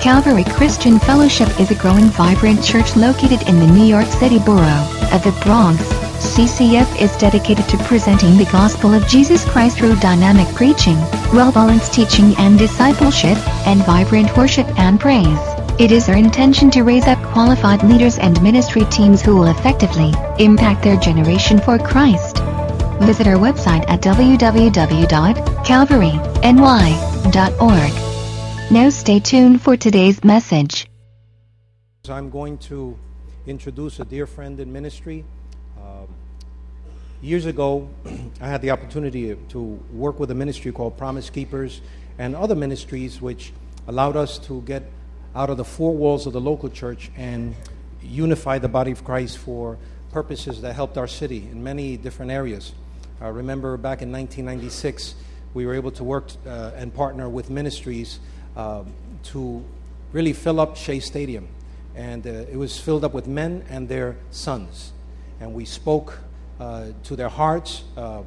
Calvary Christian Fellowship is a growing vibrant church located in the New York City borough of the Bronx. CCF is dedicated to presenting the gospel of Jesus Christ through dynamic preaching, well-balanced teaching and discipleship, and vibrant worship and praise. It is our intention to raise up qualified leaders and ministry teams who will effectively impact their generation for Christ. Visit our website at www.calvaryny.org. Now stay tuned for today's message. I'm going to introduce a dear friend in ministry. Um, years ago, I had the opportunity to work with a ministry called Promise Keepers and other ministries which allowed us to get out of the four walls of the local church and unify the body of Christ for purposes that helped our city in many different areas. I remember back in 1996, we were able to work uh, and partner with ministries uh, to really fill up Shea Stadium. And uh, it was filled up with men and their sons. And we spoke uh, to their hearts uh,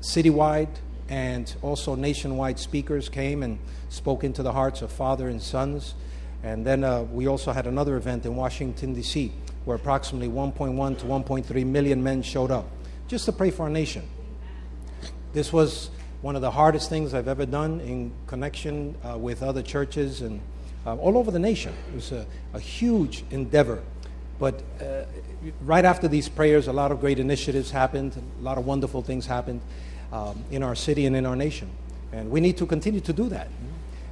citywide and also nationwide speakers came and spoke into the hearts of father and sons. And then uh, we also had another event in Washington, D.C., where approximately 1.1 to 1.3 million men showed up just to pray for our nation. This was one of the hardest things I've ever done in connection uh, with other churches and uh, all over the nation. It was a, a huge endeavor. But uh, right after these prayers, a lot of great initiatives happened, a lot of wonderful things happened um, in our city and in our nation. And we need to continue to do that.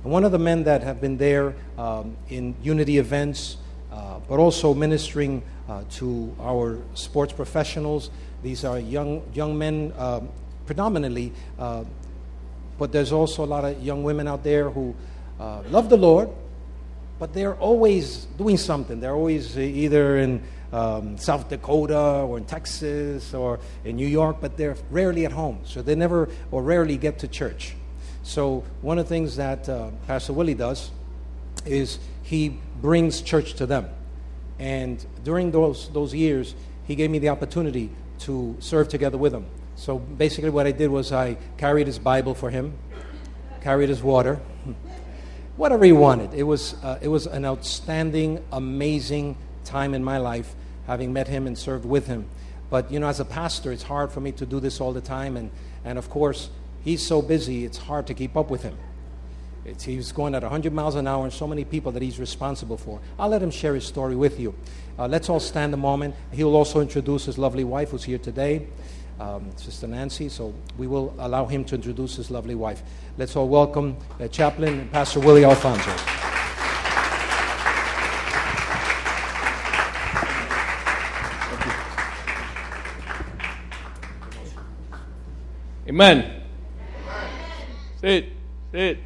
And one of the men that have been there um, in unity events, uh, but also ministering uh, to our sports professionals. These are young, young men um, predominantly, uh, but there's also a lot of young women out there who uh, love the Lord, but they're always doing something. They're always either in um, South Dakota or in Texas or in New York, but they're rarely at home. So they never or rarely get to church. So one of the things that uh, Pastor Willie does is he brings church to them. And during those, those years, he gave me the opportunity to serve together with him. So basically, what I did was I carried his Bible for him, carried his water, whatever he wanted. It was, uh, it was an outstanding, amazing time in my life, having met him and served with him. But, you know, as a pastor, it's hard for me to do this all the time. And, and of course, he's so busy, it's hard to keep up with him. It's, he's going at 100 miles an hour and so many people that he's responsible for. I'll let him share his story with you. Uh, let's all stand a moment. He'll also introduce his lovely wife who's here today, um, Sister Nancy. So we will allow him to introduce his lovely wife. Let's all welcome uh, Chaplain Pastor Willie Alfonso. Amen. Amen. Sit, sit.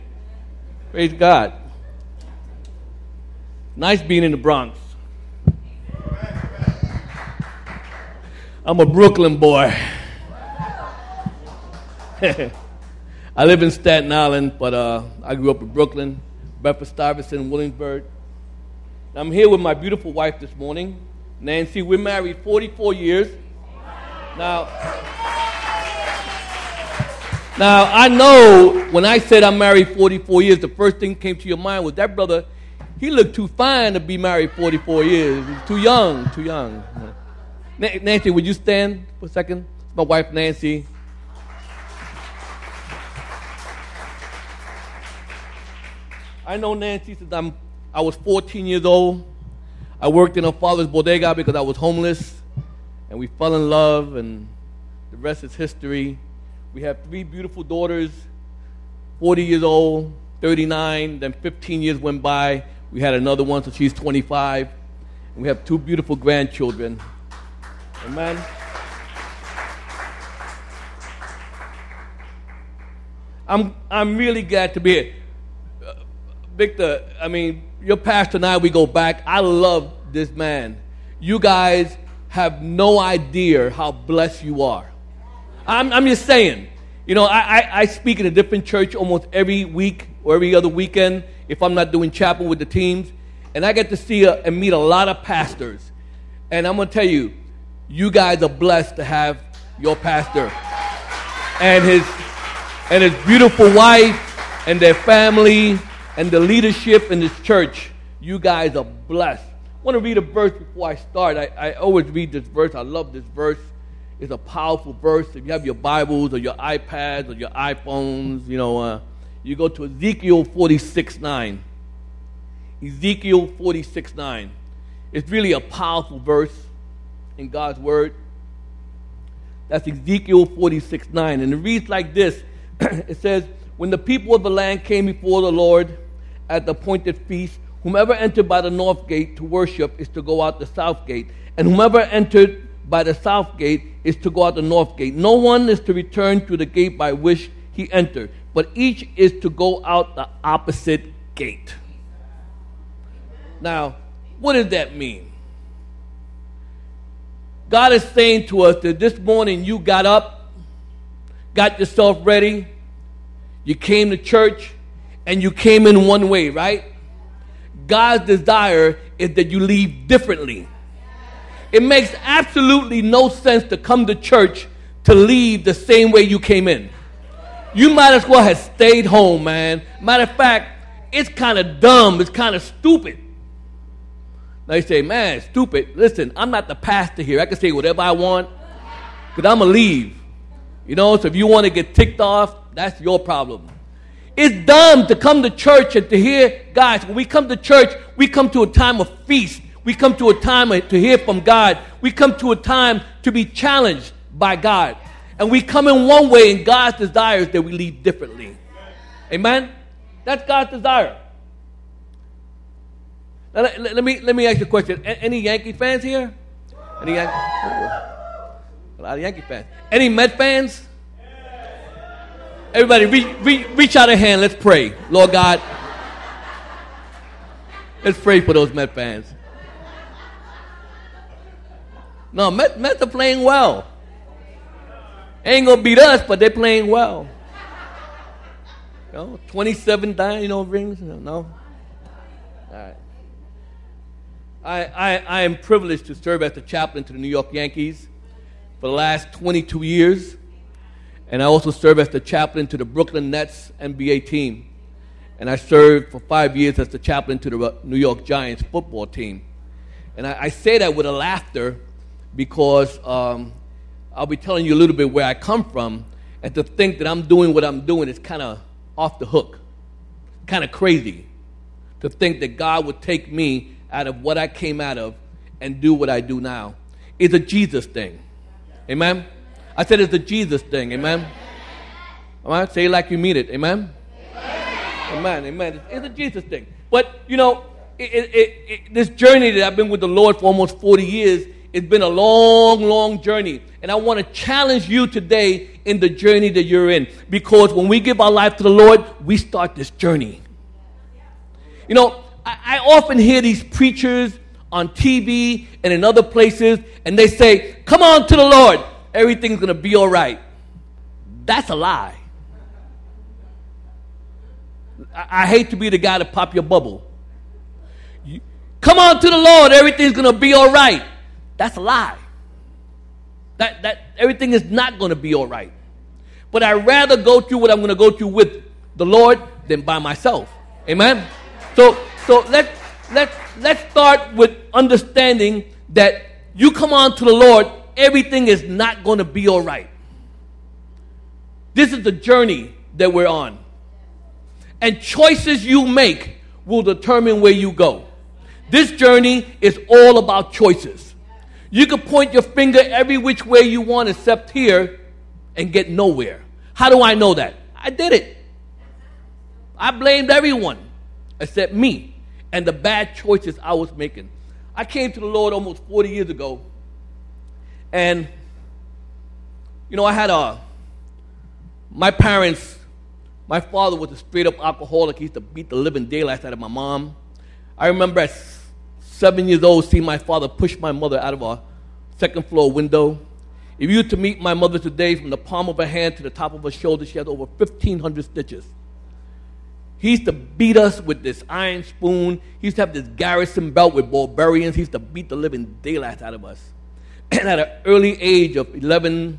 Praise God. Nice being in the Bronx. I'm a Brooklyn boy. I live in Staten Island, but uh, I grew up in Brooklyn, Bedford Stuyvesant, Williamsburg. I'm here with my beautiful wife this morning, Nancy. We're married 44 years. Now, now, I know when I said I'm married 44 years, the first thing came to your mind was that brother, he looked too fine to be married 44 years. Too young, too young. Nancy, would you stand for a second? My wife, Nancy. I know Nancy since I'm, I was 14 years old. I worked in her father's bodega because I was homeless, and we fell in love, and the rest is history. We have three beautiful daughters 40 years old, 39, then 15 years went by. We had another one, so she's 25. And we have two beautiful grandchildren. Amen. I'm, I'm really glad to be here. Victor, I mean, your pastor and I, we go back. I love this man. You guys have no idea how blessed you are. I'm, I'm just saying. You know, I, I, I speak in a different church almost every week or every other weekend if I'm not doing chapel with the teams. And I get to see a, and meet a lot of pastors. And I'm going to tell you, you guys are blessed to have your pastor and his, and his beautiful wife and their family and the leadership in this church. You guys are blessed. I want to read a verse before I start. I, I always read this verse. I love this verse. It's a powerful verse. If you have your Bibles or your iPads or your iPhones, you know, uh, you go to Ezekiel 46 9. Ezekiel 46 9. It's really a powerful verse in God's Word. That's Ezekiel 46 9. And it reads like this it says, When the people of the land came before the Lord at the appointed feast, whomever entered by the north gate to worship is to go out the south gate, and whomever entered by the south gate is to go out the north gate. No one is to return to the gate by which he entered, but each is to go out the opposite gate. Now, what does that mean? God is saying to us that this morning you got up, got yourself ready, you came to church, and you came in one way, right? God's desire is that you leave differently. It makes absolutely no sense to come to church to leave the same way you came in. You might as well have stayed home, man. Matter of fact, it's kind of dumb, it's kind of stupid. Now you say, man, stupid. Listen, I'm not the pastor here. I can say whatever I want because I'm going to leave. You know, so if you want to get ticked off, that's your problem. It's dumb to come to church and to hear, guys, when we come to church, we come to a time of feast. We come to a time to hear from God. We come to a time to be challenged by God. And we come in one way, and God's desire is that we leave differently. Amen? That's God's desire. Now, let, let, me, let me ask you a question. A- any Yankee fans here? Any Yankee? A lot of Yankee fans. Any Met fans? Everybody, reach, reach, reach out a hand. Let's pray. Lord God, let's pray for those Met fans. No, Met, Mets are playing well. Ain't gonna beat us, but they're playing well. You know, 27 you know, rings. No. All right. I, I, I am privileged to serve as the chaplain to the New York Yankees for the last 22 years. And I also serve as the chaplain to the Brooklyn Nets NBA team. And I served for five years as the chaplain to the New York Giants football team. And I, I say that with a laughter because um, I'll be telling you a little bit where I come from. And to think that I'm doing what I'm doing is kind of off the hook, kind of crazy. To think that God would take me out of what I came out of and do what I do now. It's a Jesus thing. Amen? I said it's a Jesus thing. Amen? All right? Say it like you mean it. Amen? Amen. Amen. It's a Jesus thing. But, you know, it, it, it, this journey that I've been with the Lord for almost 40 years, it's been a long, long journey. And I want to challenge you today in the journey that you're in. Because when we give our life to the Lord, we start this journey. You know, I, I often hear these preachers on TV and in other places, and they say, Come on to the Lord, everything's going to be all right. That's a lie. I, I hate to be the guy to pop your bubble. You, Come on to the Lord, everything's going to be all right. That's a lie. That, that everything is not going to be all right. But I'd rather go through what I'm going to go through with the Lord than by myself. Amen? So so let's let's let's start with understanding that you come on to the Lord, everything is not going to be all right. This is the journey that we're on. And choices you make will determine where you go. This journey is all about choices. You can point your finger every which way you want except here and get nowhere. How do I know that? I did it. I blamed everyone except me and the bad choices I was making. I came to the Lord almost 40 years ago, and you know, I had a my parents, my father was a straight up alcoholic. He used to beat the living daylights out of my mom. I remember at seven years old seeing my father push my mother out of a second floor window. If you were to meet my mother today, from the palm of her hand to the top of her shoulder, she has over 1,500 stitches. He used to beat us with this iron spoon. He used to have this garrison belt with barbarians. He used to beat the living daylights out of us. And at an early age of 11,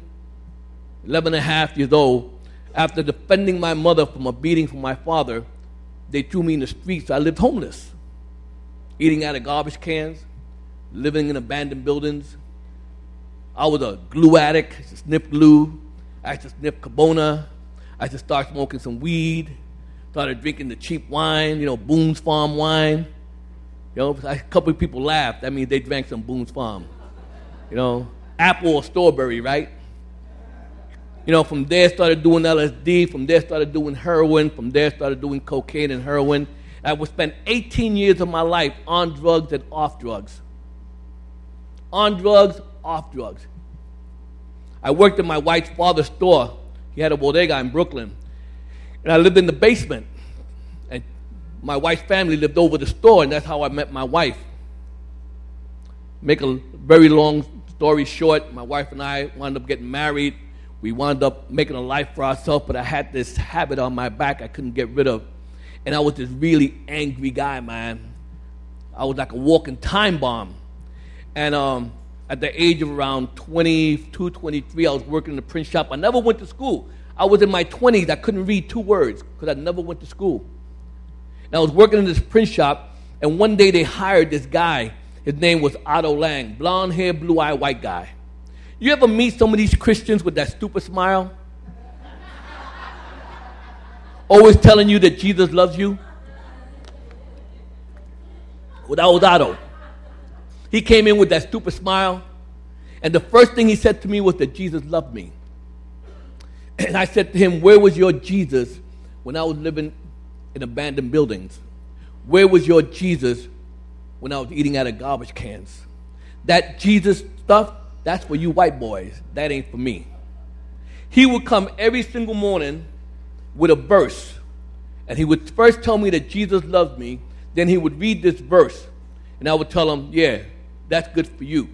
11 and a half years old, after defending my mother from a beating from my father, they threw me in the streets. I lived homeless, eating out of garbage cans, living in abandoned buildings. I was a glue addict. I used to snip glue. I used to snip Carbona. I used to start smoking some weed. Started drinking the cheap wine, you know, Boone's Farm wine. You know, a couple of people laughed. That means they drank some Boone's Farm. You know, apple or strawberry, right? You know, from there started doing LSD. From there started doing heroin. From there started doing cocaine and heroin. I would spend 18 years of my life on drugs and off drugs. On drugs, off drugs. I worked in my wife's father's store. He had a bodega in Brooklyn. And I lived in the basement. And my wife's family lived over the store, and that's how I met my wife. Make a very long story short, my wife and I wound up getting married. We wound up making a life for ourselves, but I had this habit on my back I couldn't get rid of. And I was this really angry guy, man. I was like a walking time bomb. And um, at the age of around 22, 23, I was working in a print shop. I never went to school. I was in my 20s. I couldn't read two words because I never went to school. And I was working in this print shop, and one day they hired this guy. His name was Otto Lang, blonde hair, blue eye, white guy. You ever meet some of these Christians with that stupid smile? Always telling you that Jesus loves you? Was Otto. He came in with that stupid smile, and the first thing he said to me was that Jesus loved me. And I said to him, Where was your Jesus when I was living in abandoned buildings? Where was your Jesus when I was eating out of garbage cans? That Jesus stuff, that's for you white boys. That ain't for me. He would come every single morning with a verse. And he would first tell me that Jesus loves me. Then he would read this verse. And I would tell him, Yeah, that's good for you.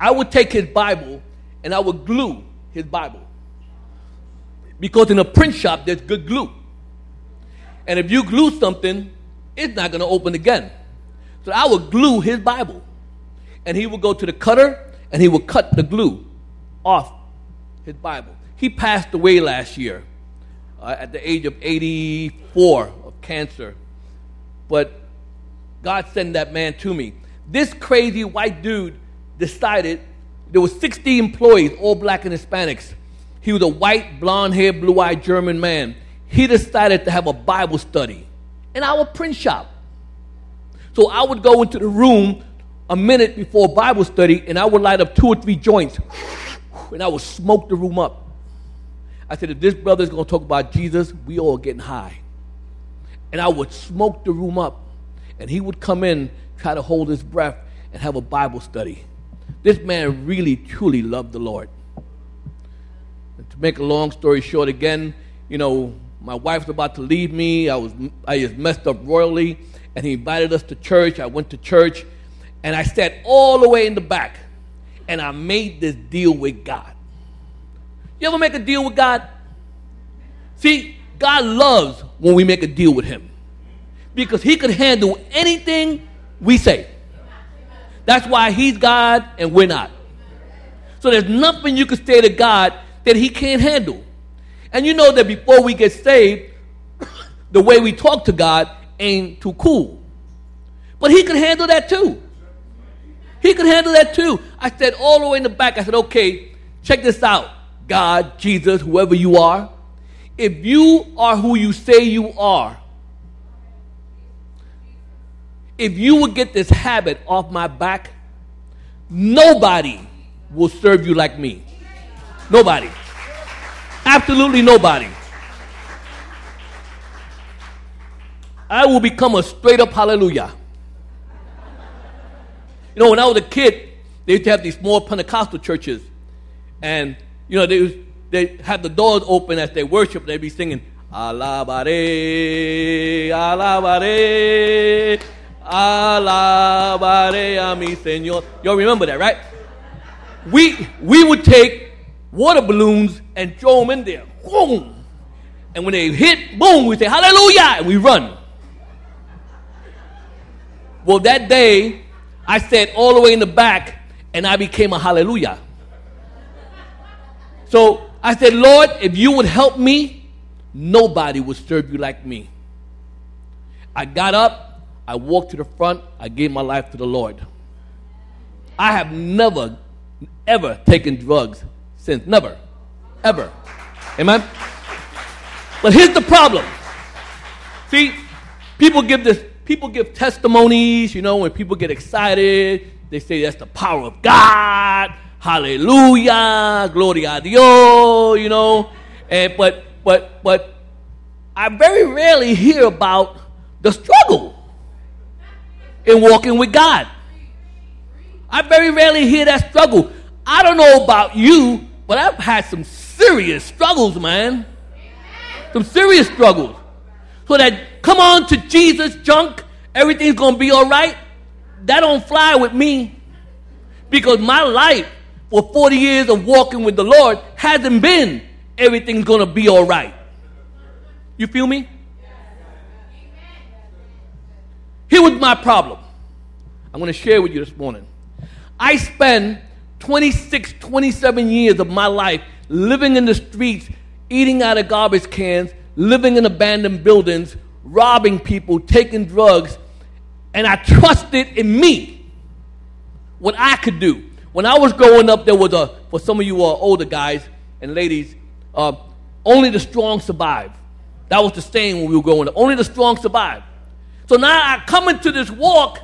I would take his Bible and I would glue his Bible. Because in a print shop, there's good glue. And if you glue something, it's not going to open again. So I would glue his Bible. And he would go to the cutter and he would cut the glue off his Bible. He passed away last year uh, at the age of 84 of cancer. But God sent that man to me. This crazy white dude decided there were 60 employees, all black and Hispanics. He was a white, blonde haired, blue eyed German man. He decided to have a Bible study in our print shop. So I would go into the room a minute before Bible study and I would light up two or three joints and I would smoke the room up. I said, if this brother is going to talk about Jesus, we all getting high. And I would smoke the room up and he would come in, try to hold his breath, and have a Bible study. This man really, truly loved the Lord And to make a long story short, again, you know, my wife's about to leave me. I was I just messed up royally, and he invited us to church. I went to church, and I sat all the way in the back, and I made this deal with God. You ever make a deal with God? See, God loves when we make a deal with Him because He can handle anything we say. That's why He's God and we're not. So there's nothing you can say to God that he can't handle. And you know that before we get saved, the way we talk to God ain't too cool. But he can handle that too. He can handle that too. I said all the way in the back, I said, okay, check this out. God, Jesus, whoever you are, if you are who you say you are, if you would get this habit off my back, nobody will serve you like me. Nobody. Absolutely nobody. I will become a straight up hallelujah. You know, when I was a kid, they used to have these small Pentecostal churches. And, you know, they, they had the doors open as they worship. They'd be singing, Alabare, alabare, alabare a mi Señor. Y'all remember that, right? We, we would take water balloons and throw them in there. Boom. And when they hit, boom, we say, Hallelujah, and we run. Well, that day, I sat all the way in the back and I became a hallelujah. So I said, Lord, if you would help me, nobody would serve you like me. I got up, I walked to the front, I gave my life to the Lord. I have never, ever taken drugs since. Never. Ever. Amen? But here's the problem. See, people give this, people give testimonies, you know, when people get excited, they say that's the power of God. Hallelujah. Gloria a Dios, you know. And but but but I very rarely hear about the struggle in walking with God. I very rarely hear that struggle. I don't know about you, but I've had some serious struggles, man. Some serious struggles. So that come on to Jesus junk, everything's gonna be all right. That don't fly with me. Because my life for 40 years of walking with the Lord hasn't been everything's gonna be all right. You feel me? Here was my problem. I'm to share with you this morning. I spent 26, 27 years of my life living in the streets, eating out of garbage cans, living in abandoned buildings, robbing people, taking drugs, and I trusted in me what I could do. When I was growing up, there was a, for some of you are older guys and ladies, uh, only the strong survive. That was the saying when we were growing up. Only the strong survive. So now I come into this walk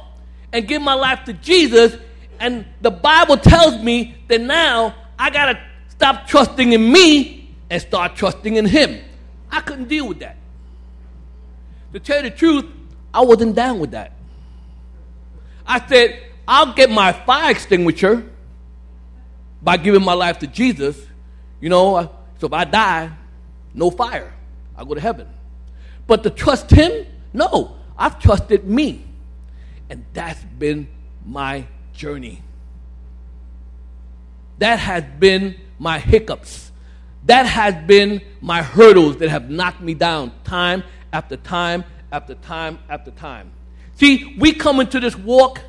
and give my life to Jesus, and the Bible tells me that now I got to stop trusting in me and start trusting in Him. I couldn't deal with that. To tell you the truth, I wasn't down with that. I said, I'll get my fire extinguisher by giving my life to Jesus. You know, uh, so if I die, no fire. I go to heaven. But to trust Him, no. I've trusted me. And that's been my journey. That has been my hiccups. That has been my hurdles that have knocked me down time after time after time after time. See, we come into this walk,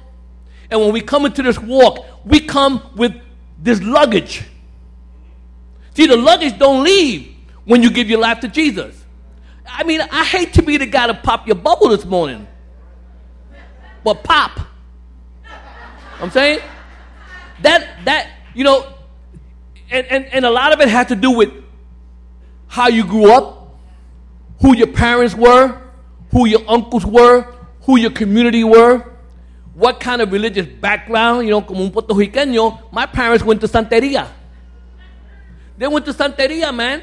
and when we come into this walk, we come with this luggage. See, the luggage don't leave when you give your life to Jesus. I mean, I hate to be the guy to pop your bubble this morning, but pop. I'm saying that that you know, and, and, and a lot of it has to do with how you grew up, who your parents were, who your uncles were, who your community were, what kind of religious background. You know, como un puertorriqueño, my parents went to Santeria. They went to Santeria, man.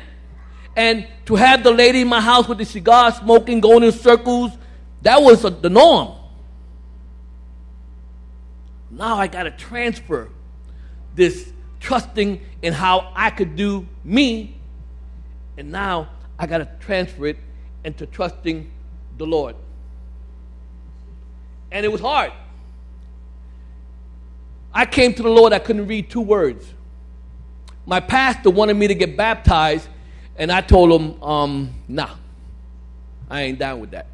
And to have the lady in my house with the cigar smoking, going in circles, that was a, the norm. Now I got to transfer this trusting in how I could do me, and now I got to transfer it into trusting the Lord. And it was hard. I came to the Lord, I couldn't read two words. My pastor wanted me to get baptized and I told him, um, nah, I ain't down with that.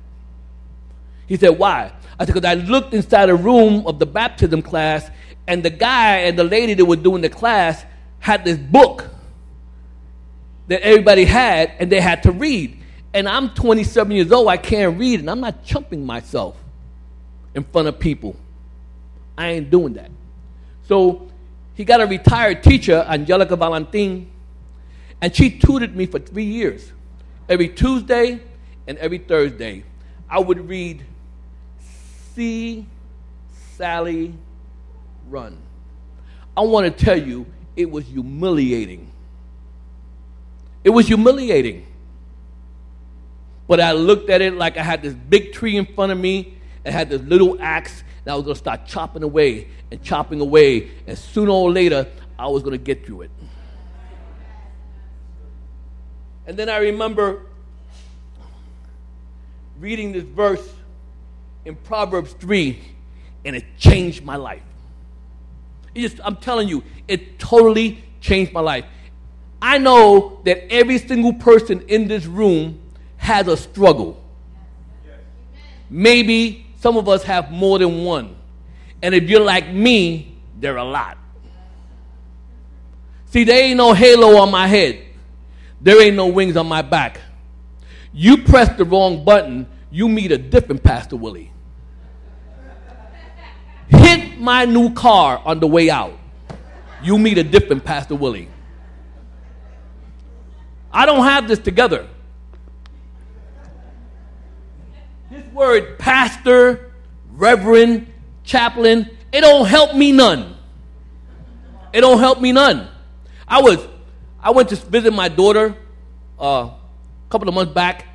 He said, why? I said, because I looked inside a room of the baptism class, and the guy and the lady that were doing the class had this book that everybody had, and they had to read. And I'm 27 years old, I can't read, and I'm not chumping myself in front of people. I ain't doing that. So he got a retired teacher, Angelica Valentin, and she tutored me for three years. Every Tuesday and every Thursday, I would read See Sally Run. I want to tell you, it was humiliating. It was humiliating. But I looked at it like I had this big tree in front of me and had this little axe, and I was going to start chopping away and chopping away, and sooner or later, I was going to get through it. And then I remember reading this verse in Proverbs 3, and it changed my life. It just, I'm telling you, it totally changed my life. I know that every single person in this room has a struggle. Maybe some of us have more than one. And if you're like me, there are a lot. See, there ain't no halo on my head. There ain't no wings on my back. You press the wrong button, you meet a different Pastor Willie. Hit my new car on the way out. You meet a different Pastor Willie. I don't have this together. This word pastor, reverend, chaplain, it don't help me none. It don't help me none. I was, I went to visit my daughter uh, a couple of months back,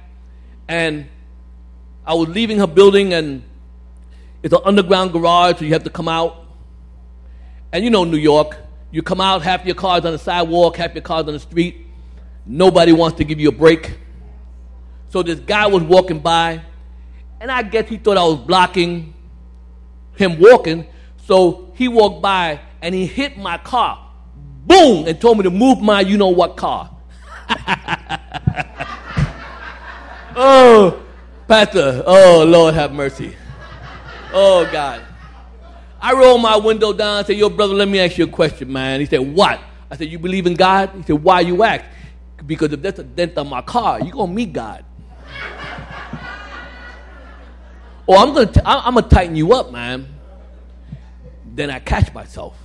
and I was leaving her building, and it's an underground garage, so you have to come out. And you know New York, you come out, half your cars on the sidewalk, half your cars on the street. Nobody wants to give you a break. So this guy was walking by, and I guess he thought I was blocking him walking. So he walked by and he hit my car. Boom! And told me to move my you know what car. oh, Pastor. Oh, Lord have mercy. Oh, God. I rolled my window down and said, Yo, brother, let me ask you a question, man. He said, What? I said, You believe in God? He said, Why you act? Because if there's a dent on my car, you're going to meet God. Oh, I'm going to I'm to tighten you up, man. Then I catch myself.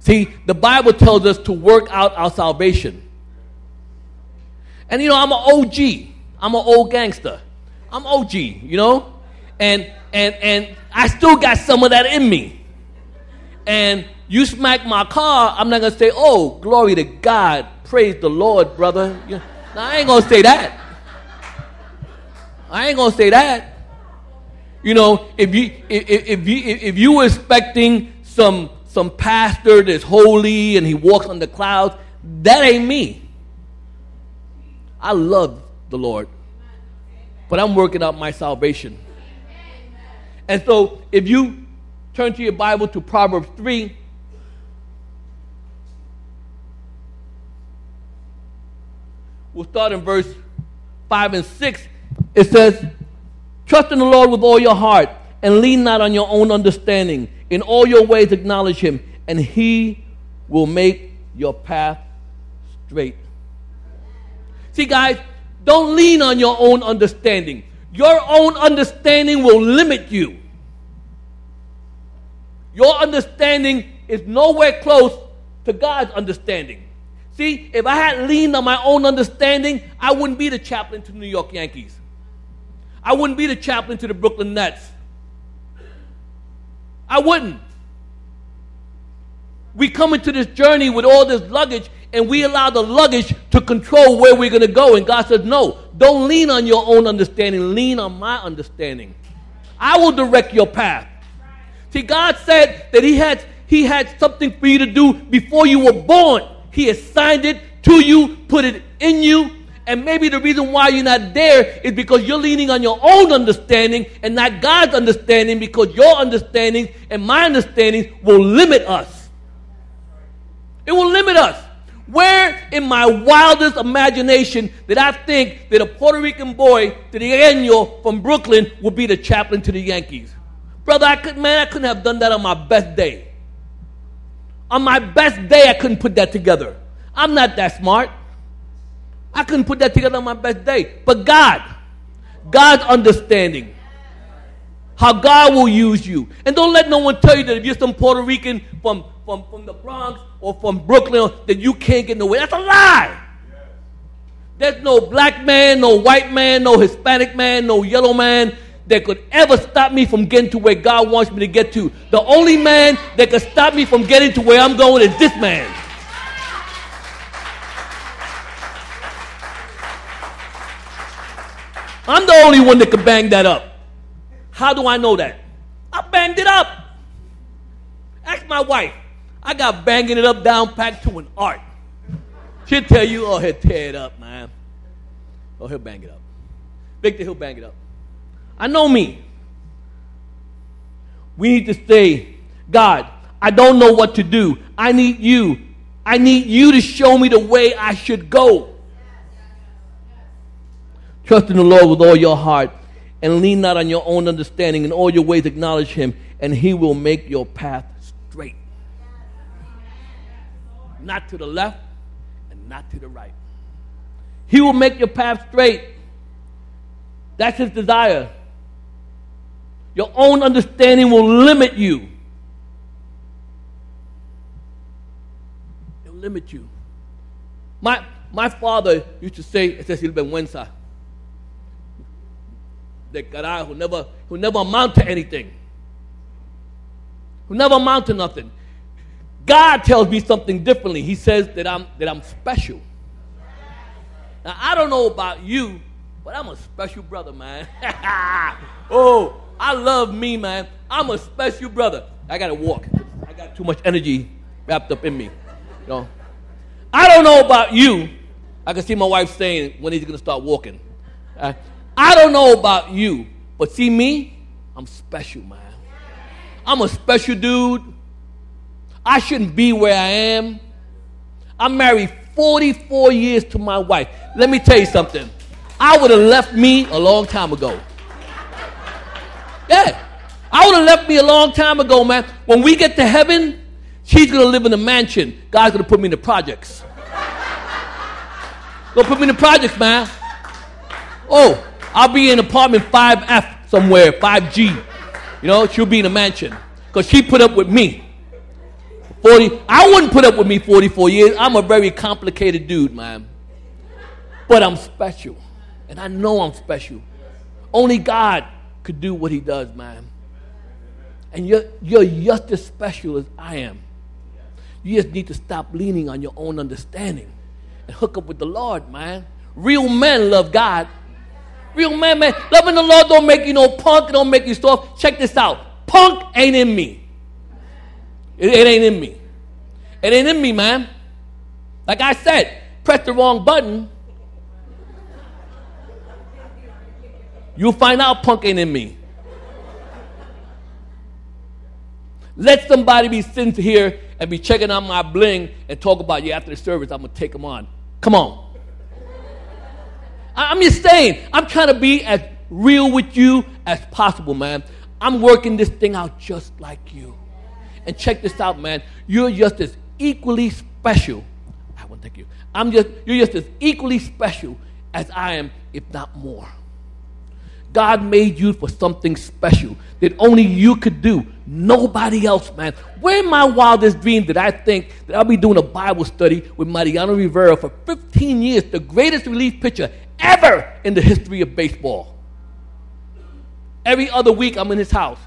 See, the Bible tells us to work out our salvation. And you know, I'm an OG. I'm an old gangster. I'm OG, you know? And and and I still got some of that in me. And you smack my car, I'm not gonna say, oh, glory to God, praise the Lord, brother. You know, I ain't gonna say that. I ain't gonna say that. You know, if you if, if you if you were expecting some some pastor that's holy and he walks on the clouds, that ain't me. I love the Lord, but I'm working out my salvation. And so, if you turn to your Bible to Proverbs 3, we'll start in verse 5 and 6. It says, Trust in the Lord with all your heart and lean not on your own understanding. In all your ways, acknowledge him, and he will make your path straight. See, guys, don't lean on your own understanding. Your own understanding will limit you. Your understanding is nowhere close to God's understanding. See, if I had leaned on my own understanding, I wouldn't be the chaplain to New York Yankees. I wouldn't be the chaplain to the Brooklyn Nets. I wouldn't. We come into this journey with all this luggage and we allow the luggage to control where we're going to go. And God says, No, don't lean on your own understanding, lean on my understanding. I will direct your path. See, God said that He had, he had something for you to do before you were born. He assigned it to you, put it in you, and maybe the reason why you're not there is because you're leaning on your own understanding and not God's understanding because your understanding and my understanding will limit us. It will limit us. Where in my wildest imagination did I think that a Puerto Rican boy, Trigueño from Brooklyn, would be the chaplain to the Yankees? Brother, I could, man, I couldn't have done that on my best day. On my best day, I couldn't put that together. I'm not that smart. I couldn't put that together on my best day. But God, God's understanding, how God will use you. And don't let no one tell you that if you're some Puerto Rican from, from, from the Bronx or from Brooklyn, that you can't get in the way. That's a lie. There's no black man, no white man, no Hispanic man, no yellow man that could ever stop me from getting to where God wants me to get to. The only man that could stop me from getting to where I'm going is this man. I'm the only one that could bang that up. How do I know that? I banged it up. Ask my wife. I got banging it up down packed to an art. She'll tell you, oh, he'll tear it up, man. Oh, he'll bang it up. Victor, he'll bang it up. I know me. We need to say, God, I don't know what to do. I need you. I need you to show me the way I should go. Trust in the Lord with all your heart and lean not on your own understanding. In all your ways, acknowledge Him, and He will make your path straight. Not to the left and not to the right. He will make your path straight. That's his desire. Your own understanding will limit you. It'll limit you. My, my father used to say, it es vergüenza. De who never, who never amount to anything. Who never amount to nothing. God tells me something differently. He says that I'm, that I'm special. Now, I don't know about you, but I'm a special brother, man. oh, I love me, man. I'm a special brother. I got to walk. I got too much energy wrapped up in me. You know? I don't know about you. I can see my wife saying when he's to start walking. Uh, I don't know about you, but see me, I'm special, man. I'm a special dude. I shouldn't be where I am. I'm married 44 years to my wife. Let me tell you something. I would have left me a long time ago. Yeah. I would have left me a long time ago, man. When we get to heaven, she's going to live in a mansion. God's going to put me in the projects. Go put me in the projects, man. Oh, I'll be in apartment 5F somewhere, 5G. You know, she'll be in a mansion. Because she put up with me. 40, I wouldn't put up with me 44 years. I'm a very complicated dude, man. But I'm special. And I know I'm special. Only God could do what he does, man. And you're, you're just as special as I am. You just need to stop leaning on your own understanding and hook up with the Lord, man. Real men love God. Real man, man. Loving the Lord don't make you no punk, don't make you soft. Check this out. Punk ain't in me. It, it ain't in me. It ain't in me, man. Like I said, press the wrong button. You'll find out punk ain't in me. Let somebody be sitting here and be checking out my bling and talk about you after the service. I'm going to take them on. Come on. I'm just saying, I'm trying to be as real with you as possible, man. I'm working this thing out just like you. And check this out, man. You're just as equally special. I want to thank you. I'm just, you're just as equally special as I am, if not more. God made you for something special that only you could do. Nobody else, man. Where in my wildest dream did I think that I'll be doing a Bible study with Mariano Rivera for 15 years, the greatest relief pitcher ever in the history of baseball? Every other week, I'm in his house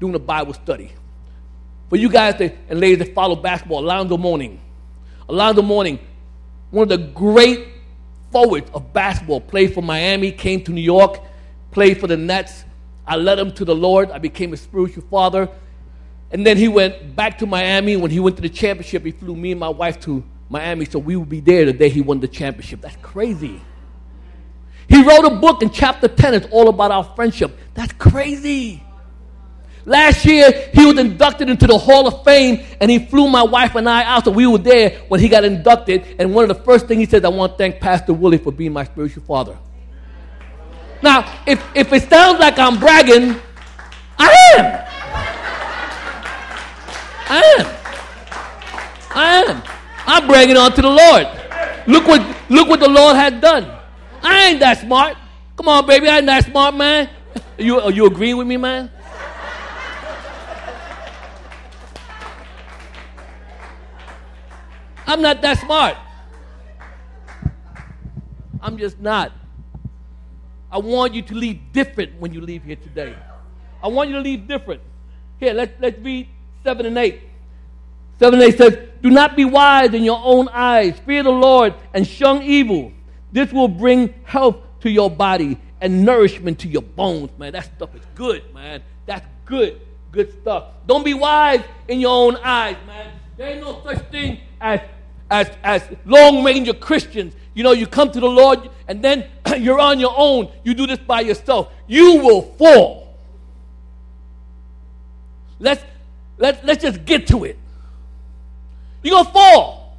doing a Bible study. For you guys that, and ladies that follow basketball, Alonzo Mourning. Alonzo Mourning, one of the great forwards of basketball, played for Miami, came to New York, played for the Nets. I led him to the Lord. I became a spiritual father. And then he went back to Miami. When he went to the championship, he flew me and my wife to Miami so we would be there the day he won the championship. That's crazy. He wrote a book in chapter 10. It's all about our friendship. That's crazy. Last year, he was inducted into the Hall of Fame, and he flew my wife and I out, so we were there when he got inducted. And one of the first things he said, I want to thank Pastor Willie for being my spiritual father. Now, if, if it sounds like I'm bragging, I am. I am. I am. I'm bragging on to the Lord. Look what, look what the Lord has done. I ain't that smart. Come on, baby, I ain't that smart, man. You, are you agreeing with me, man? I'm not that smart. I'm just not. I want you to leave different when you leave here today. I want you to leave different. Here, let's, let's read 7 and 8. 7 and 8 says, Do not be wise in your own eyes. Fear the Lord and shun evil. This will bring health to your body and nourishment to your bones, man. That stuff is good, man. That's good, good stuff. Don't be wise in your own eyes, man. There ain't no such thing as as, as long ranger Christians, you know, you come to the Lord and then you're on your own. You do this by yourself. You will fall. Let's, let, let's just get to it. You're going to fall.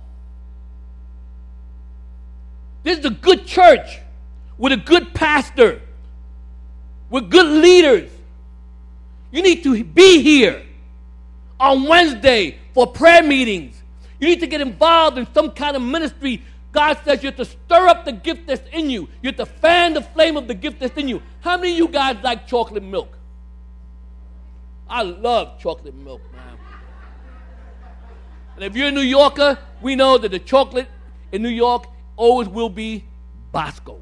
This is a good church with a good pastor, with good leaders. You need to be here on Wednesday for prayer meetings you need to get involved in some kind of ministry. God says you have to stir up the gift that's in you. You have to fan the flame of the gift that's in you. How many of you guys like chocolate milk? I love chocolate milk, man. And if you're a New Yorker, we know that the chocolate in New York always will be Bosco.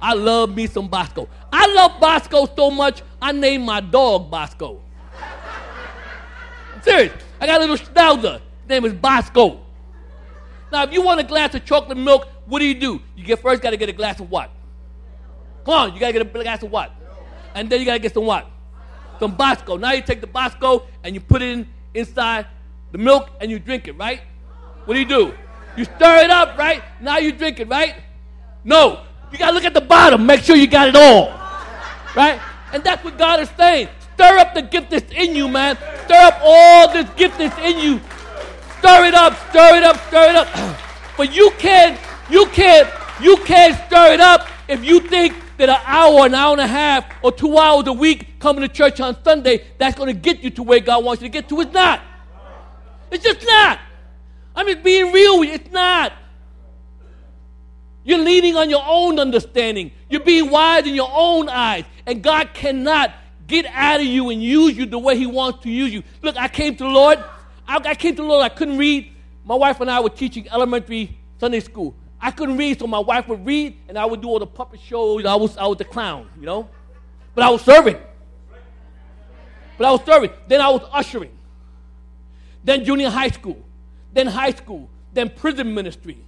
I love me some Bosco. I love Bosco so much, I named my dog Bosco. Serious. I got a little schnauzer. His name is Bosco. Now, if you want a glass of chocolate milk, what do you do? You get first got to get a glass of what? Come on, you got to get a glass of what? And then you got to get some what? Some Bosco. Now you take the Bosco and you put it in, inside the milk and you drink it, right? What do you do? You stir it up, right? Now you drink it, right? No. You got to look at the bottom, make sure you got it all. Right? And that's what God is saying. Stir up the gift that's in you, man. Stir up all this gift that's in you. Stir it up, stir it up, stir it up. but you can't, you can't, you can't stir it up if you think that an hour, an hour and a half, or two hours a week coming to church on Sunday, that's going to get you to where God wants you to get to. It's not. It's just not. I'm just being real with you. It's not. You're leaning on your own understanding. You're being wise in your own eyes. And God cannot get out of you and use you the way He wants to use you. Look, I came to the Lord. I, I came to the Lord. I couldn't read. My wife and I were teaching elementary Sunday school. I couldn't read, so my wife would read, and I would do all the puppet shows. I was, I was the clown, you know? But I was serving. But I was serving. Then I was ushering. Then junior high school. Then high school. Then prison ministry.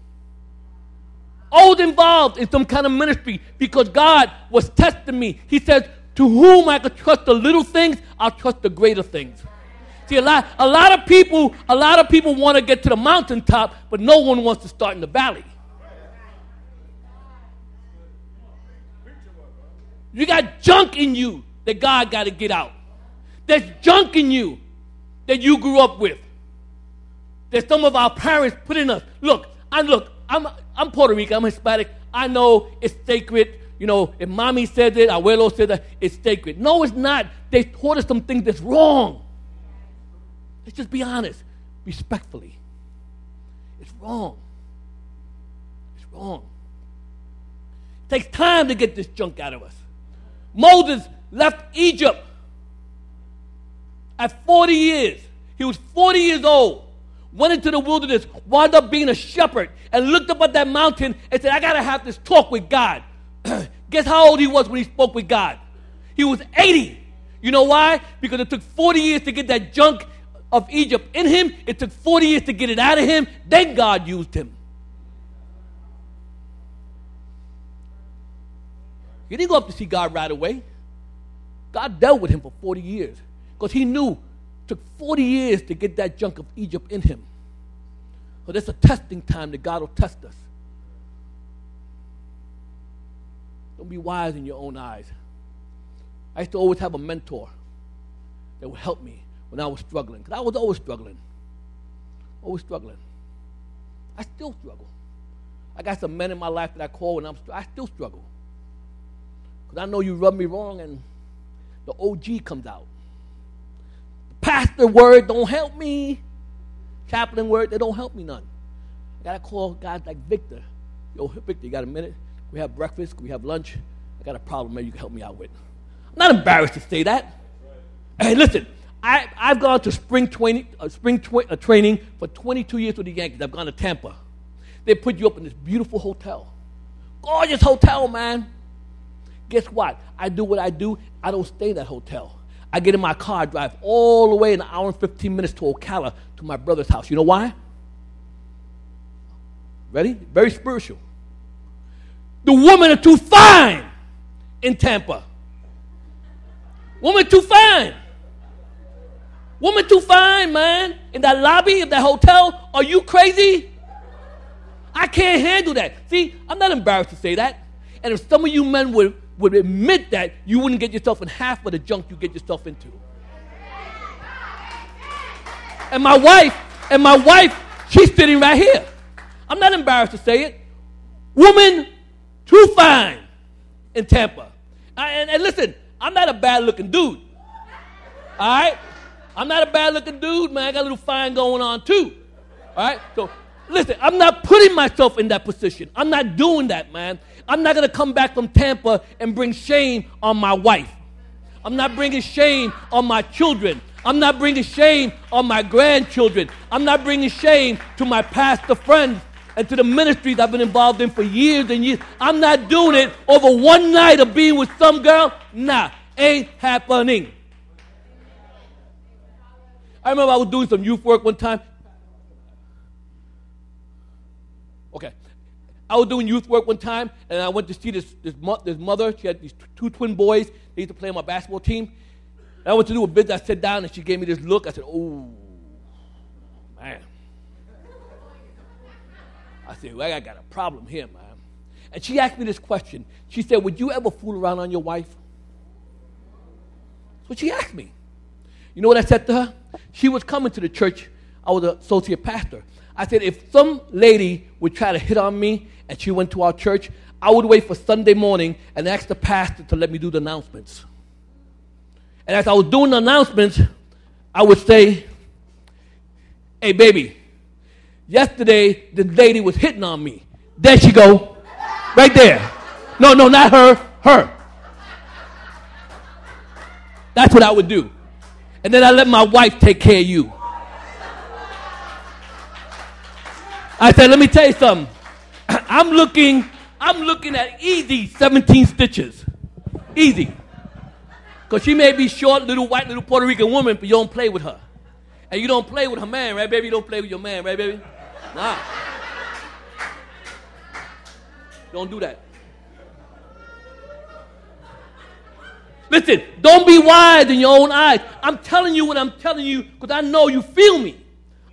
All involved in some kind of ministry because God was testing me. He says, To whom I could trust the little things, I'll trust the greater things. See, a lot, a lot of people, a lot of people want to get to the mountaintop, but no one wants to start in the valley. You got junk in you that God got to get out. There's junk in you that you grew up with. That some of our parents put in us. Look, I look, I'm, I'm Puerto Rican, I'm Hispanic. I know it's sacred. You know, if mommy said it, abuelo said that, it's sacred. No, it's not. They taught us some things that's wrong. Let's just be honest, respectfully. It's wrong. It's wrong. It takes time to get this junk out of us. Moses left Egypt at 40 years. He was 40 years old went into the wilderness, wound up being a shepherd, and looked up at that mountain and said, I got to have this talk with God. Guess how old he was when he spoke with God? He was 80. You know why? Because it took 40 years to get that junk of Egypt in him, it took 40 years to get it out of him, then God used him. He didn't go up to see God right away. God dealt with him for 40 years because he knew took 40 years to get that junk of Egypt in him. So that's a testing time that God will test us. Don't be wise in your own eyes. I used to always have a mentor that would help me when I was struggling, because I was always struggling. Always struggling. I still struggle. I got some men in my life that I call when I'm I still struggle. Because I know you rub me wrong and the OG comes out. Pastor word don't help me. Chaplain word, they don't help me none. I gotta call guys like Victor. Yo, Victor, you got a minute? We have breakfast, we have lunch. I got a problem maybe you can help me out with. I'm not embarrassed to say that. Hey, listen, I, I've gone to spring, 20, uh, spring tw- uh, training for 22 years with the Yankees. I've gone to Tampa. They put you up in this beautiful hotel. Gorgeous hotel, man. Guess what? I do what I do. I don't stay in that hotel. I get in my car, drive all the way an hour and 15 minutes to Ocala to my brother's house. You know why? Ready? Very spiritual. The women are too fine in Tampa. Woman too fine. Woman too fine, man. In that lobby of that hotel. Are you crazy? I can't handle that. See, I'm not embarrassed to say that. And if some of you men would would admit that, you wouldn't get yourself in half of the junk you get yourself into. And my wife, and my wife, she's sitting right here. I'm not embarrassed to say it. Woman, too fine in Tampa. And, and listen, I'm not a bad looking dude. All right? I'm not a bad looking dude, man. I got a little fine going on too. All right? So listen, I'm not putting myself in that position. I'm not doing that, man. I'm not going to come back from Tampa and bring shame on my wife. I'm not bringing shame on my children. I'm not bringing shame on my grandchildren. I'm not bringing shame to my pastor friends and to the ministries I've been involved in for years and years. I'm not doing it over one night of being with some girl. Nah, ain't happening. I remember I was doing some youth work one time. Okay. I was doing youth work one time, and I went to see this, this, this mother. She had these two twin boys. They used to play on my basketball team. And I went to do a business. I sat down, and she gave me this look. I said, oh, man. I said, well, I got a problem here, man. And she asked me this question. She said, would you ever fool around on your wife? That's what she asked me. You know what I said to her? She was coming to the church. I was an associate pastor. I said, if some lady would try to hit on me and she went to our church, I would wait for Sunday morning and ask the pastor to let me do the announcements. And as I was doing the announcements, I would say, hey, baby, yesterday the lady was hitting on me. There she go. Right there. No, no, not her, her. That's what I would do. And then I let my wife take care of you. I said, let me tell you something. I'm looking, I'm looking at easy 17 stitches. Easy. Because she may be short, little white, little Puerto Rican woman, but you don't play with her. And you don't play with her man, right, baby? You don't play with your man, right, baby? Nah. Don't do that. Listen, don't be wise in your own eyes. I'm telling you what I'm telling you because I know you feel me.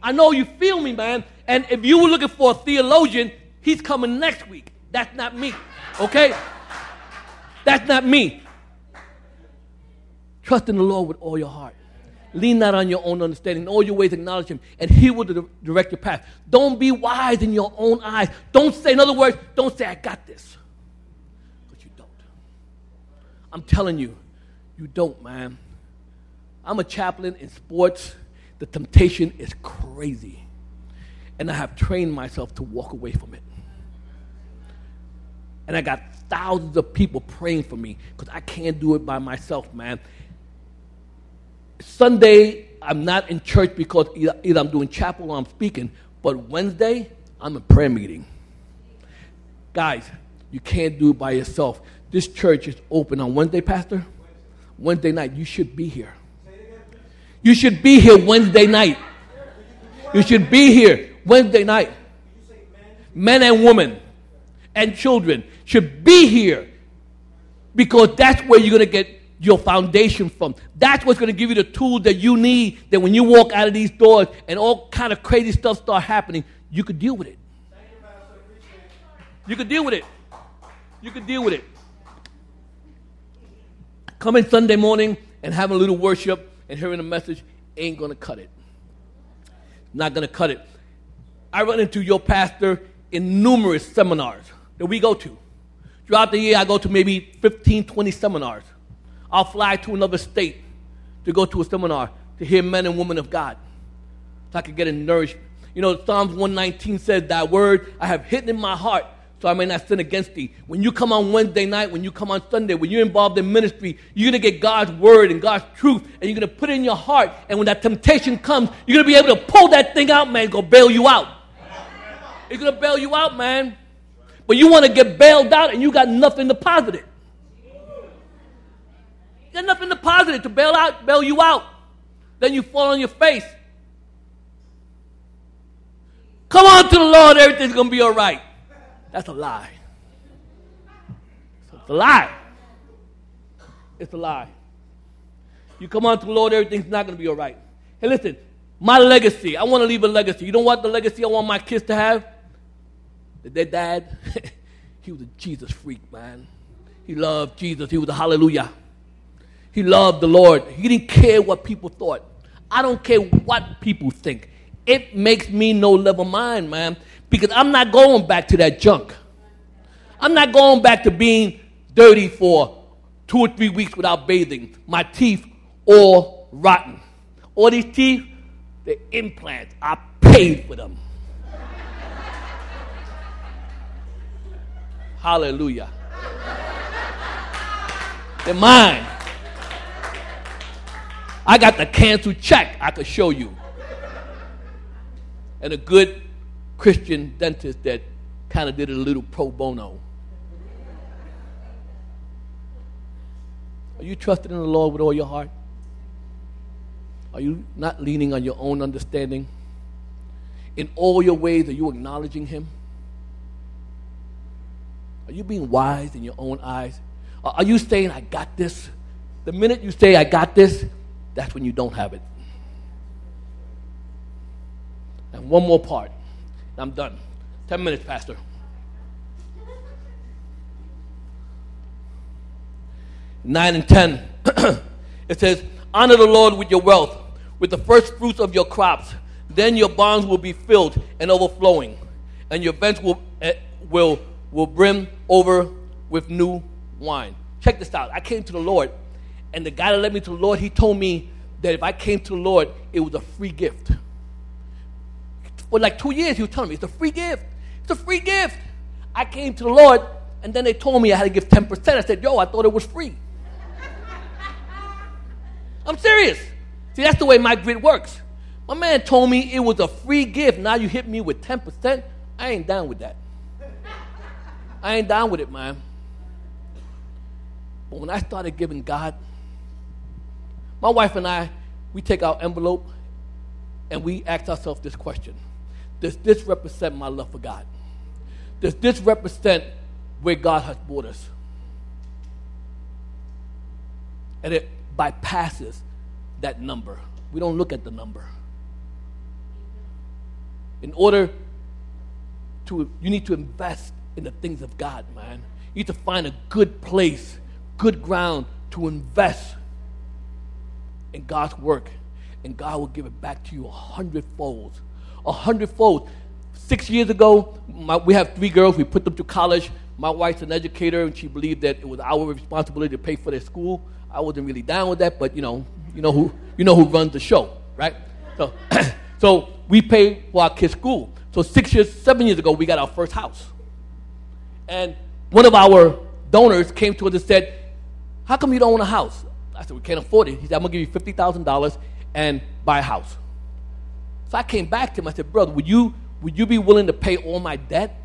I know you feel me, man. And if you were looking for a theologian, he's coming next week. That's not me. Okay? That's not me. Trust in the Lord with all your heart. Lean not on your own understanding. In all your ways, acknowledge Him, and He will direct your path. Don't be wise in your own eyes. Don't say, in other words, don't say, I got this. But you don't. I'm telling you, you don't, man. I'm a chaplain in sports. The temptation is crazy. And I have trained myself to walk away from it. And I got thousands of people praying for me because I can't do it by myself, man. Sunday, I'm not in church because either, I'm doing chapel or I'm speaking, but Wednesday, I'm in prayer meeting. Guys, you can't do it by yourself. This church is open on Wednesday, Pastor. Wednesday night. You should be here. You should be here Wednesday night. You should be here Wednesday night. Men and women and children should be here because that's where you're going to get your foundation from. That's what's going to give you the tools that you need that when you walk out of these doors and all kind of crazy stuff start happening, you could deal with it. You could deal with it. You could deal with it. Coming Sunday morning and having a little worship and hearing a message ain't going to cut it. Not going to cut it. I run into your pastor in numerous seminars that we go to. Throughout the year, I go to maybe 15, 20 seminars. I'll fly to another state to go to a seminar to hear men and women of God so I can get nourished. You know, Psalms 119 says, Thy word I have hidden in my heart so I may not sin against thee. When you come on Wednesday night, when you come on Sunday, when you're involved in ministry, you're going to get God's word and God's truth, and you're going to put it in your heart. And when that temptation comes, you're going to be able to pull that thing out, man, go bail you out. It's going to bail you out, man. But you want to get bailed out, and you got nothing to positive. Got nothing to positive to bail out, bail you out. Then you fall on your face. Come on to the Lord, everything's gonna be all right. That's a lie. It's a lie. It's a lie. You come on to the Lord, everything's not gonna be all right. Hey, listen, my legacy. I want to leave a legacy. You don't know what the legacy I want my kids to have? That their dad, he was a Jesus freak, man. He loved Jesus. He was a hallelujah. He loved the Lord. He didn't care what people thought. I don't care what people think. It makes me no level mind, man, because I'm not going back to that junk. I'm not going back to being dirty for two or three weeks without bathing. My teeth all rotten. All these teeth, the implants, I paid for them. Hallelujah. They're mine. I got the canceled check I could show you. And a good Christian dentist that kind of did a little pro bono. Are you trusting in the Lord with all your heart? Are you not leaning on your own understanding? In all your ways, are you acknowledging Him? Are you being wise in your own eyes? Are you saying, I got this? The minute you say, I got this, that's when you don't have it. And one more part. I'm done. 10 minutes, Pastor. Nine and ten. it says, Honor the Lord with your wealth, with the first fruits of your crops. Then your barns will be filled and overflowing, and your vents will, uh, will, will brim over with new wine. Check this out. I came to the Lord, and the guy that led me to the Lord, he told me that if I came to the Lord, it was a free gift. For like two years, he was telling me, it's a free gift. It's a free gift. I came to the Lord, and then they told me I had to give 10%. I said, yo, I thought it was free. I'm serious. See, that's the way my grid works. My man told me it was a free gift. Now you hit me with 10%. I ain't down with that. I ain't down with it, man. But when I started giving God, my wife and I, we take our envelope and we ask ourselves this question Does this represent my love for God? Does this represent where God has brought us? And it bypasses that number. We don't look at the number. In order to, you need to invest in the things of God, man. You need to find a good place good ground to invest in God's work, and God will give it back to you a hundredfold. A hundredfold. Six years ago, my, we have three girls. We put them to college. My wife's an educator, and she believed that it was our responsibility to pay for their school. I wasn't really down with that, but you know, you know who, you know who runs the show, right? So, so we pay for our kids' school. So six years, seven years ago, we got our first house, and one of our donors came to us and said, how come you don't own a house? I said, We can't afford it. He said, I'm going to give you $50,000 and buy a house. So I came back to him. I said, Brother, would you, would you be willing to pay all my debt?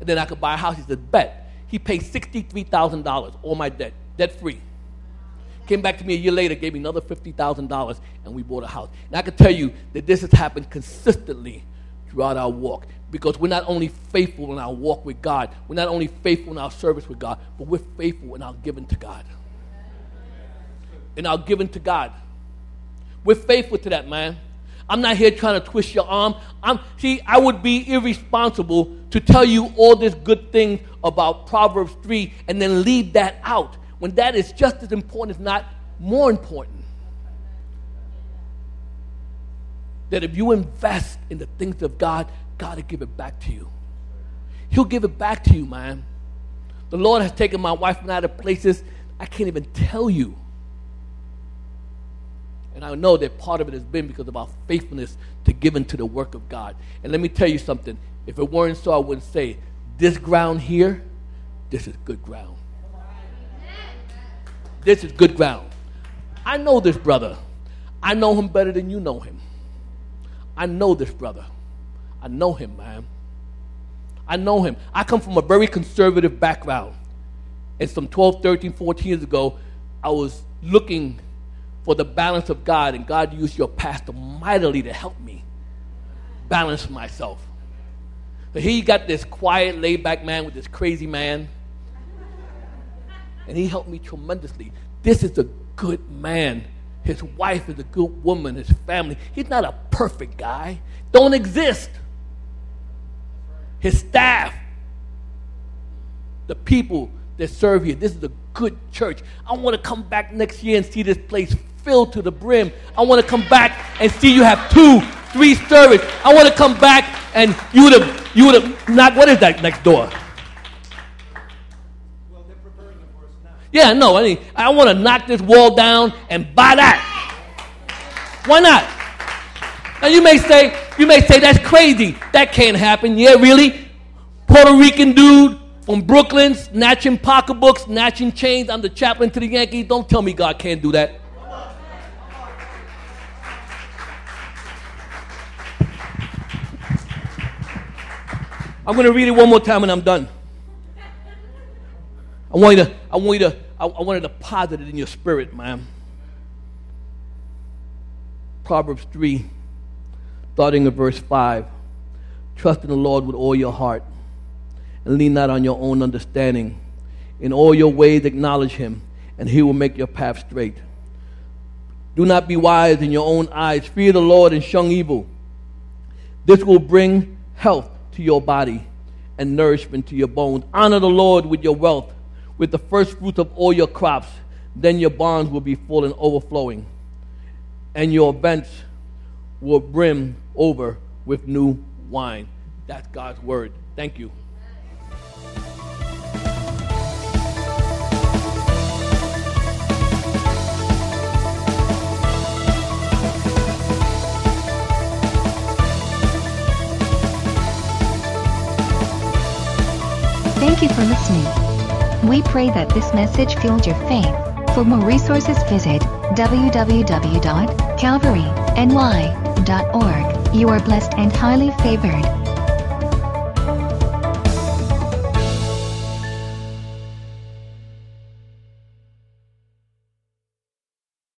And then I could buy a house. He said, Bet. He paid $63,000, all my debt, debt free. Came back to me a year later, gave me another $50,000, and we bought a house. And I can tell you that this has happened consistently throughout our walk because we're not only faithful in our walk with God, we're not only faithful in our service with God, but we're faithful in our giving to God. In our giving to God. We're faithful to that, man. I'm not here trying to twist your arm. I'm see, I would be irresponsible to tell you all this good thing about Proverbs 3 and then leave that out when that is just as important, if not more important. That if you invest in the things of God, God will give it back to you. He'll give it back to you, man. The Lord has taken my wife and I to places I can't even tell you. And I know that part of it has been because of our faithfulness to giving to the work of God. And let me tell you something. If it weren't so, I wouldn't say, this ground here, this is good ground. This is good ground. I know this brother. I know him better than you know him. I know this brother. I know him, man. I know him. I come from a very conservative background. And some 12, 13, 14 years ago, I was looking for the balance of God, and God used your pastor mightily to help me balance myself. So here you got this quiet, laid back man with this crazy man. And he helped me tremendously. This is a good man. His wife is a good woman, his family. He's not a perfect guy. Don't exist his staff, the people that serve here. This is a good church. I want to come back next year and see this place filled to the brim. I want to come back and see you have two, three service. I want to come back and you would have you would have knocked what is that next door? Yeah, no, I mean, I want to knock this wall down and buy that. Why not? Now you may say, you may say that's crazy. That can't happen. Yeah, really? Puerto Rican dude, from Brooklyn, snatching pocketbooks, snatching chains. I'm the chaplain to the Yankees. Don't tell me God can't do that. I'm going to read it one more time and I'm done. I want you to, I want you to, I, I want to deposit it in your spirit, ma'am. Proverbs 3, starting at verse 5. Trust in the Lord with all your heart and lean not on your own understanding. In all your ways acknowledge him, and he will make your path straight. Do not be wise in your own eyes. Fear the Lord and shun evil. This will bring health to your body and nourishment to your bones. Honor the Lord with your wealth, with the first fruits of all your crops. Then your barns will be full and overflowing, and your vents will brim over with new wine. That's God's word. Thank you. Thank you for listening. We pray that this message fueled your faith. For more resources, visit www.calvaryny.org. You are blessed and highly favored.